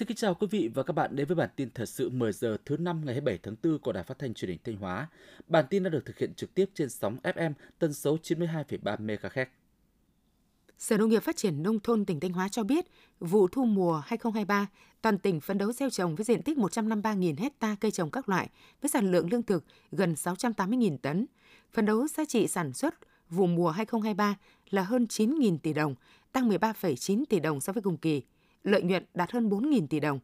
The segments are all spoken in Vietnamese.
Xin kính chào quý vị và các bạn đến với bản tin thời sự 10 giờ thứ năm ngày 27 tháng 4 của Đài Phát thanh Truyền hình Thanh Hóa. Bản tin đã được thực hiện trực tiếp trên sóng FM tần số 92,3 MHz. Sở Nông nghiệp Phát triển Nông thôn tỉnh Thanh Hóa cho biết, vụ thu mùa 2023, toàn tỉnh phấn đấu gieo trồng với diện tích 153.000 hecta cây trồng các loại, với sản lượng lương thực gần 680.000 tấn. Phấn đấu giá trị sản xuất vụ mùa 2023 là hơn 9.000 tỷ đồng, tăng 13,9 tỷ đồng so với cùng kỳ lợi nhuận đạt hơn 4.000 tỷ đồng.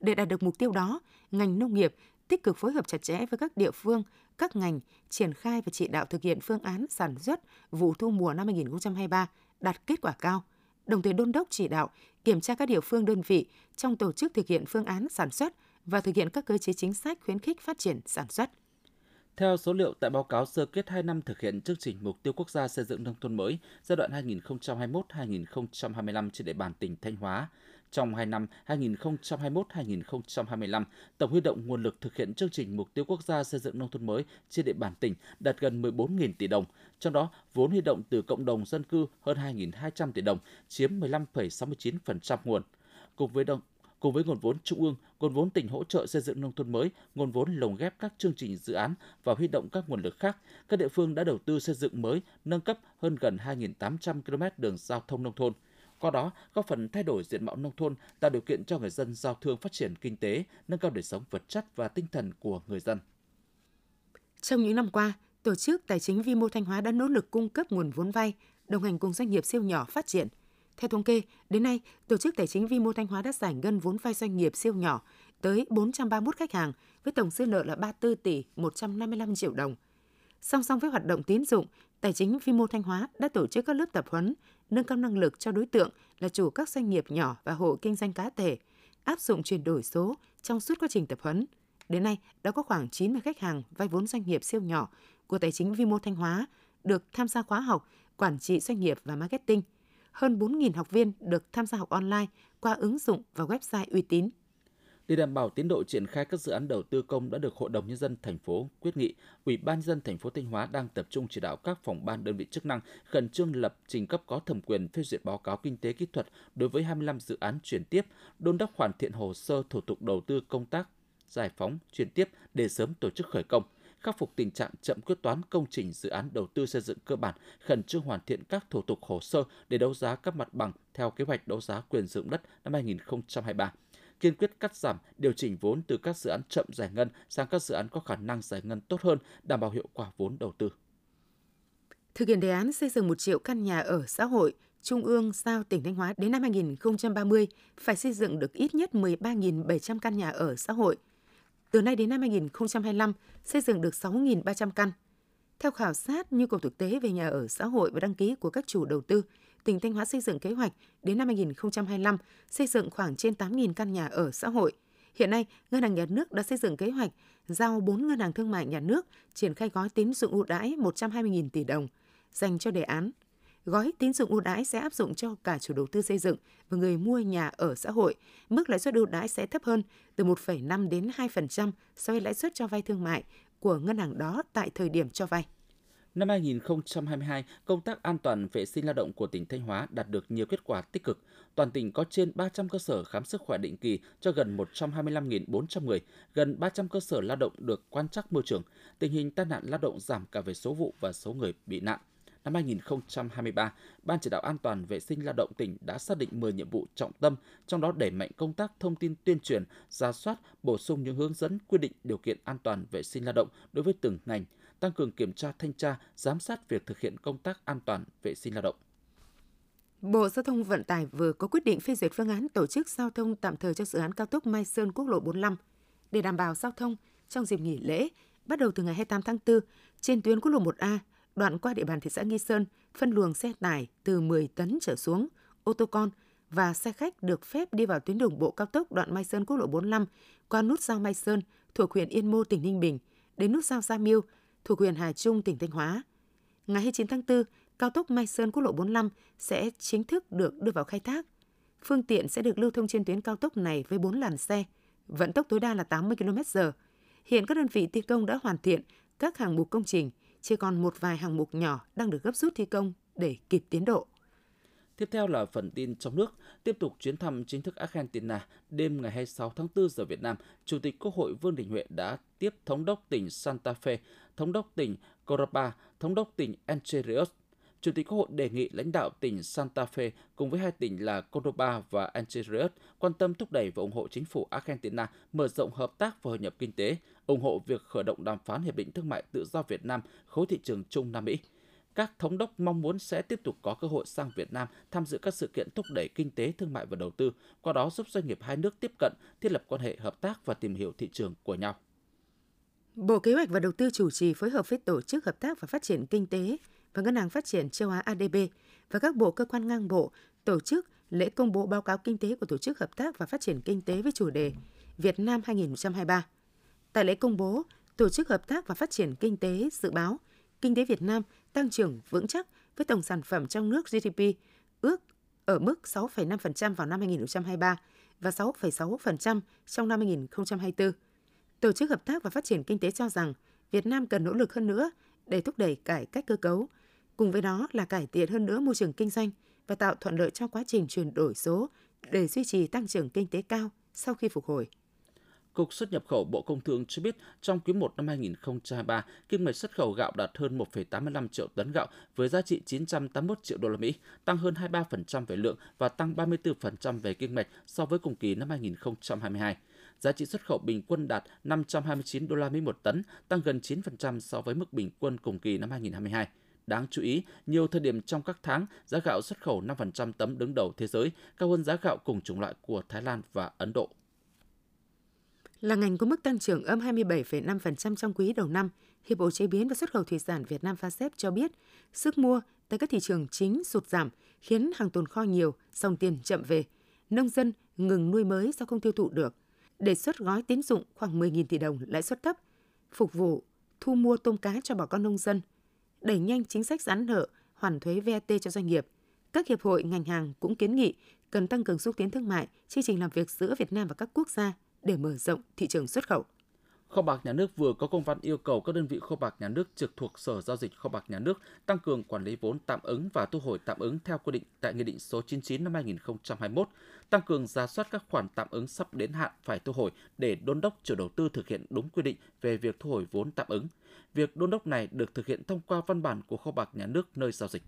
Để đạt được mục tiêu đó, ngành nông nghiệp tích cực phối hợp chặt chẽ với các địa phương, các ngành triển khai và chỉ đạo thực hiện phương án sản xuất vụ thu mùa năm 2023 đạt kết quả cao, đồng thời đôn đốc chỉ đạo kiểm tra các địa phương đơn vị trong tổ chức thực hiện phương án sản xuất và thực hiện các cơ chế chính sách khuyến khích phát triển sản xuất. Theo số liệu tại báo cáo sơ kết 2 năm thực hiện chương trình mục tiêu quốc gia xây dựng nông thôn mới giai đoạn 2021-2025 trên địa bàn tỉnh Thanh Hóa, trong 2 năm 2021-2025, tổng huy động nguồn lực thực hiện chương trình mục tiêu quốc gia xây dựng nông thôn mới trên địa bàn tỉnh đạt gần 14.000 tỷ đồng, trong đó vốn huy động từ cộng đồng dân cư hơn 2.200 tỷ đồng, chiếm 15,69% nguồn. Cùng với đồng, cùng với nguồn vốn trung ương, nguồn vốn tỉnh hỗ trợ xây dựng nông thôn mới, nguồn vốn lồng ghép các chương trình dự án và huy động các nguồn lực khác, các địa phương đã đầu tư xây dựng mới, nâng cấp hơn gần 2.800 km đường giao thông nông thôn. Qua đó, góp phần thay đổi diện mạo nông thôn, tạo điều kiện cho người dân giao thương phát triển kinh tế, nâng cao đời sống vật chất và tinh thần của người dân. Trong những năm qua, Tổ chức Tài chính Vi mô Thanh Hóa đã nỗ lực cung cấp nguồn vốn vay, đồng hành cùng doanh nghiệp siêu nhỏ phát triển – theo thống kê, đến nay, Tổ chức Tài chính Vi mô Thanh Hóa đã giải ngân vốn vay doanh nghiệp siêu nhỏ tới 431 khách hàng với tổng dư nợ là 34 tỷ 155 triệu đồng. Song song với hoạt động tín dụng, Tài chính Vi mô Thanh Hóa đã tổ chức các lớp tập huấn, nâng cao năng lực cho đối tượng là chủ các doanh nghiệp nhỏ và hộ kinh doanh cá thể, áp dụng chuyển đổi số trong suốt quá trình tập huấn. Đến nay, đã có khoảng 90 khách hàng vay vốn doanh nghiệp siêu nhỏ của Tài chính Vi mô Thanh Hóa được tham gia khóa học quản trị doanh nghiệp và marketing – hơn 4.000 học viên được tham gia học online qua ứng dụng và website uy tín. Để đảm bảo tiến độ triển khai các dự án đầu tư công đã được Hội đồng nhân dân thành phố quyết nghị, Ủy ban nhân dân thành phố Thanh Hóa đang tập trung chỉ đạo các phòng ban đơn vị chức năng khẩn trương lập trình cấp có thẩm quyền phê duyệt báo cáo kinh tế kỹ thuật đối với 25 dự án chuyển tiếp, đôn đốc hoàn thiện hồ sơ thủ tục đầu tư công tác giải phóng chuyển tiếp để sớm tổ chức khởi công khắc phục tình trạng chậm quyết toán công trình dự án đầu tư xây dựng cơ bản, khẩn trương hoàn thiện các thủ tục hồ sơ để đấu giá các mặt bằng theo kế hoạch đấu giá quyền sử dụng đất năm 2023 kiên quyết cắt giảm, điều chỉnh vốn từ các dự án chậm giải ngân sang các dự án có khả năng giải ngân tốt hơn, đảm bảo hiệu quả vốn đầu tư. Thực hiện đề án xây dựng 1 triệu căn nhà ở xã hội, Trung ương giao tỉnh Thanh Hóa đến năm 2030 phải xây dựng được ít nhất 13.700 căn nhà ở xã hội – từ nay đến năm 2025, xây dựng được 6.300 căn. Theo khảo sát nhu cầu thực tế về nhà ở xã hội và đăng ký của các chủ đầu tư, tỉnh Thanh Hóa xây dựng kế hoạch đến năm 2025 xây dựng khoảng trên 8.000 căn nhà ở xã hội. Hiện nay, Ngân hàng Nhà nước đã xây dựng kế hoạch giao 4 ngân hàng thương mại nhà nước triển khai gói tín dụng ưu đãi 120.000 tỷ đồng dành cho đề án gói tín dụng ưu đãi sẽ áp dụng cho cả chủ đầu tư xây dựng và người mua nhà ở xã hội. Mức lãi suất ưu đãi sẽ thấp hơn từ 1,5 đến 2% so với lãi suất cho vay thương mại của ngân hàng đó tại thời điểm cho vay. Năm 2022, công tác an toàn vệ sinh lao động của tỉnh Thanh Hóa đạt được nhiều kết quả tích cực. Toàn tỉnh có trên 300 cơ sở khám sức khỏe định kỳ cho gần 125.400 người, gần 300 cơ sở lao động được quan trắc môi trường. Tình hình tai nạn lao động giảm cả về số vụ và số người bị nạn năm 2023, Ban chỉ đạo an toàn vệ sinh lao động tỉnh đã xác định 10 nhiệm vụ trọng tâm, trong đó đẩy mạnh công tác thông tin tuyên truyền, ra soát, bổ sung những hướng dẫn quy định điều kiện an toàn vệ sinh lao động đối với từng ngành, tăng cường kiểm tra thanh tra, giám sát việc thực hiện công tác an toàn vệ sinh lao động. Bộ Giao thông Vận tải vừa có quyết định phê duyệt phương án tổ chức giao thông tạm thời cho dự án cao tốc Mai Sơn Quốc lộ 45 để đảm bảo giao thông trong dịp nghỉ lễ bắt đầu từ ngày 28 tháng 4 trên tuyến quốc lộ 1A đoạn qua địa bàn thị xã Nghi Sơn, phân luồng xe tải từ 10 tấn trở xuống, ô tô con và xe khách được phép đi vào tuyến đường bộ cao tốc đoạn Mai Sơn quốc lộ 45 qua nút giao Mai Sơn thuộc huyện Yên Mô tỉnh Ninh Bình đến nút giao Gia Miêu thuộc huyện Hà Trung tỉnh Thanh Hóa. Ngày 29 tháng 4, cao tốc Mai Sơn quốc lộ 45 sẽ chính thức được đưa vào khai thác. Phương tiện sẽ được lưu thông trên tuyến cao tốc này với 4 làn xe, vận tốc tối đa là 80 km/h. Hiện các đơn vị thi công đã hoàn thiện các hàng mục công trình – chỉ còn một vài hàng mục nhỏ đang được gấp rút thi công để kịp tiến độ. Tiếp theo là phần tin trong nước. Tiếp tục chuyến thăm chính thức Argentina, đêm ngày 26 tháng 4 giờ Việt Nam, Chủ tịch Quốc hội Vương Đình Huệ đã tiếp Thống đốc tỉnh Santa Fe, Thống đốc tỉnh Cordoba, Thống đốc tỉnh Entre Rios. Chủ tịch Quốc hội đề nghị lãnh đạo tỉnh Santa Fe cùng với hai tỉnh là Cordoba và Entre quan tâm thúc đẩy và ủng hộ chính phủ Argentina mở rộng hợp tác và hội nhập kinh tế, ủng hộ việc khởi động đàm phán hiệp định thương mại tự do Việt Nam khối thị trường chung Nam Mỹ các thống đốc mong muốn sẽ tiếp tục có cơ hội sang Việt Nam tham dự các sự kiện thúc đẩy kinh tế, thương mại và đầu tư, qua đó giúp doanh nghiệp hai nước tiếp cận, thiết lập quan hệ hợp tác và tìm hiểu thị trường của nhau. Bộ Kế hoạch và Đầu tư chủ trì phối hợp với Tổ chức Hợp tác và Phát triển Kinh tế và Ngân hàng Phát triển Châu Á ADB và các bộ cơ quan ngang bộ tổ chức lễ công bố báo cáo kinh tế của Tổ chức Hợp tác và Phát triển Kinh tế với chủ đề Việt Nam 2023. Tại lễ công bố, Tổ chức Hợp tác và Phát triển Kinh tế dự báo kinh tế Việt Nam tăng trưởng vững chắc với tổng sản phẩm trong nước GDP ước ở mức 6,5% vào năm 2023 và 6,6% trong năm 2024. Tổ chức Hợp tác và Phát triển Kinh tế cho rằng Việt Nam cần nỗ lực hơn nữa để thúc đẩy cải cách cơ cấu, cùng với đó là cải thiện hơn nữa môi trường kinh doanh và tạo thuận lợi cho quá trình chuyển đổi số để duy trì tăng trưởng kinh tế cao sau khi phục hồi. Cục xuất nhập khẩu Bộ Công Thương cho biết trong quý 1 năm 2023, kim ngạch xuất khẩu gạo đạt hơn 1,85 triệu tấn gạo với giá trị 981 triệu đô la Mỹ, tăng hơn 23% về lượng và tăng 34% về kim ngạch so với cùng kỳ năm 2022. Giá trị xuất khẩu bình quân đạt 529 đô la Mỹ một tấn, tăng gần 9% so với mức bình quân cùng kỳ năm 2022. Đáng chú ý, nhiều thời điểm trong các tháng, giá gạo xuất khẩu 5% tấm đứng đầu thế giới, cao hơn giá gạo cùng chủng loại của Thái Lan và Ấn Độ là ngành có mức tăng trưởng âm 27,5% trong quý đầu năm, Hiệp hội Chế biến và Xuất khẩu Thủy sản Việt Nam FASEP cho biết, sức mua tại các thị trường chính sụt giảm, khiến hàng tồn kho nhiều, dòng tiền chậm về. Nông dân ngừng nuôi mới do không tiêu thụ được. Đề xuất gói tín dụng khoảng 10.000 tỷ đồng lãi suất thấp, phục vụ thu mua tôm cá cho bà con nông dân, đẩy nhanh chính sách giãn nợ, hoàn thuế VAT cho doanh nghiệp. Các hiệp hội ngành hàng cũng kiến nghị cần tăng cường xúc tiến thương mại, chương trình làm việc giữa Việt Nam và các quốc gia để mở rộng thị trường xuất khẩu. Kho bạc nhà nước vừa có công văn yêu cầu các đơn vị kho bạc nhà nước trực thuộc Sở giao dịch kho bạc nhà nước tăng cường quản lý vốn tạm ứng và thu hồi tạm ứng theo quy định tại Nghị định số 99 năm 2021, tăng cường ra soát các khoản tạm ứng sắp đến hạn phải thu hồi để đôn đốc chủ đầu tư thực hiện đúng quy định về việc thu hồi vốn tạm ứng. Việc đôn đốc này được thực hiện thông qua văn bản của kho bạc nhà nước nơi giao dịch.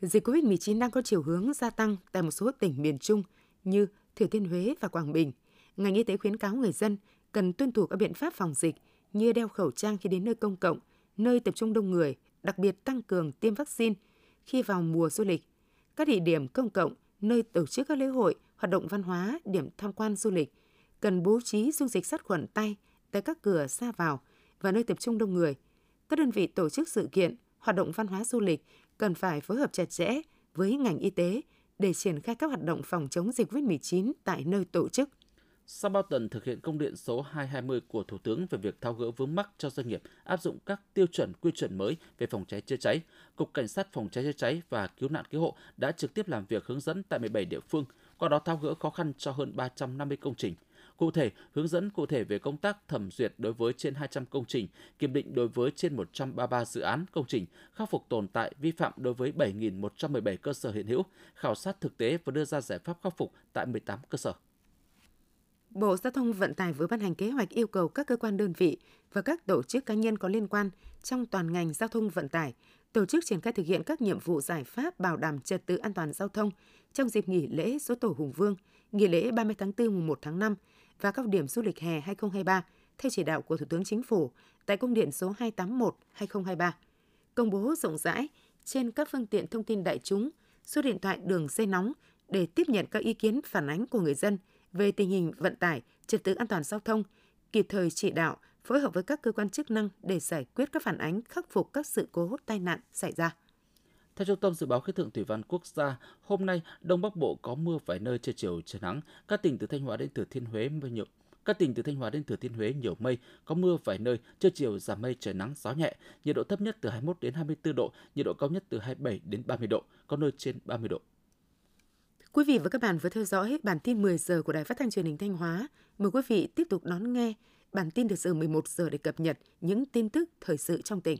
Dịch COVID-19 đang có chiều hướng gia tăng tại một số tỉnh miền Trung như Thừa Thiên Huế và Quảng Bình – ngành y tế khuyến cáo người dân cần tuân thủ các biện pháp phòng dịch như đeo khẩu trang khi đến nơi công cộng, nơi tập trung đông người, đặc biệt tăng cường tiêm vaccine khi vào mùa du lịch. Các địa điểm công cộng, nơi tổ chức các lễ hội, hoạt động văn hóa, điểm tham quan du lịch cần bố trí dung dịch sát khuẩn tay tại các cửa ra vào và nơi tập trung đông người. Các đơn vị tổ chức sự kiện, hoạt động văn hóa du lịch cần phải phối hợp chặt chẽ với ngành y tế để triển khai các hoạt động phòng chống dịch COVID-19 tại nơi tổ chức. Sau bao tuần thực hiện công điện số 220 của Thủ tướng về việc tháo gỡ vướng mắc cho doanh nghiệp áp dụng các tiêu chuẩn quy chuẩn mới về phòng cháy chữa cháy, Cục Cảnh sát phòng cháy chữa cháy và cứu nạn cứu hộ đã trực tiếp làm việc hướng dẫn tại 17 địa phương, qua đó tháo gỡ khó khăn cho hơn 350 công trình. Cụ thể, hướng dẫn cụ thể về công tác thẩm duyệt đối với trên 200 công trình, kiểm định đối với trên 133 dự án công trình, khắc phục tồn tại vi phạm đối với 7.117 cơ sở hiện hữu, khảo sát thực tế và đưa ra giải pháp khắc phục tại 18 cơ sở. Bộ Giao thông Vận tải vừa ban hành kế hoạch yêu cầu các cơ quan đơn vị và các tổ chức cá nhân có liên quan trong toàn ngành giao thông vận tải tổ chức triển khai thực hiện các nhiệm vụ giải pháp bảo đảm trật tự an toàn giao thông trong dịp nghỉ lễ số tổ Hùng Vương, nghỉ lễ 30 tháng 4 mùng 1 tháng 5 và các điểm du lịch hè 2023 theo chỉ đạo của Thủ tướng Chính phủ tại công điện số 281/2023. Công bố rộng rãi trên các phương tiện thông tin đại chúng, số điện thoại đường dây nóng để tiếp nhận các ý kiến phản ánh của người dân – về tình hình vận tải, trật tự an toàn giao thông, kịp thời chỉ đạo, phối hợp với các cơ quan chức năng để giải quyết các phản ánh, khắc phục các sự cố tai nạn xảy ra. Theo Trung tâm Dự báo Khí tượng Thủy văn Quốc gia, hôm nay Đông Bắc Bộ có mưa vài nơi trưa chiều trời nắng. Các tỉnh từ Thanh Hóa đến Thừa Thiên Huế mưa nhiều. Các tỉnh từ Thanh Hóa đến Thừa Thiên Huế nhiều mây, có mưa vài nơi, trưa chiều giảm mây trời nắng gió nhẹ, nhiệt độ thấp nhất từ 21 đến 24 độ, nhiệt độ cao nhất từ 27 đến 30 độ, có nơi trên 30 độ. Quý vị và các bạn vừa theo dõi bản tin 10 giờ của Đài Phát thanh Truyền hình Thanh Hóa. Mời quý vị tiếp tục đón nghe bản tin được giờ 11 giờ để cập nhật những tin tức thời sự trong tỉnh.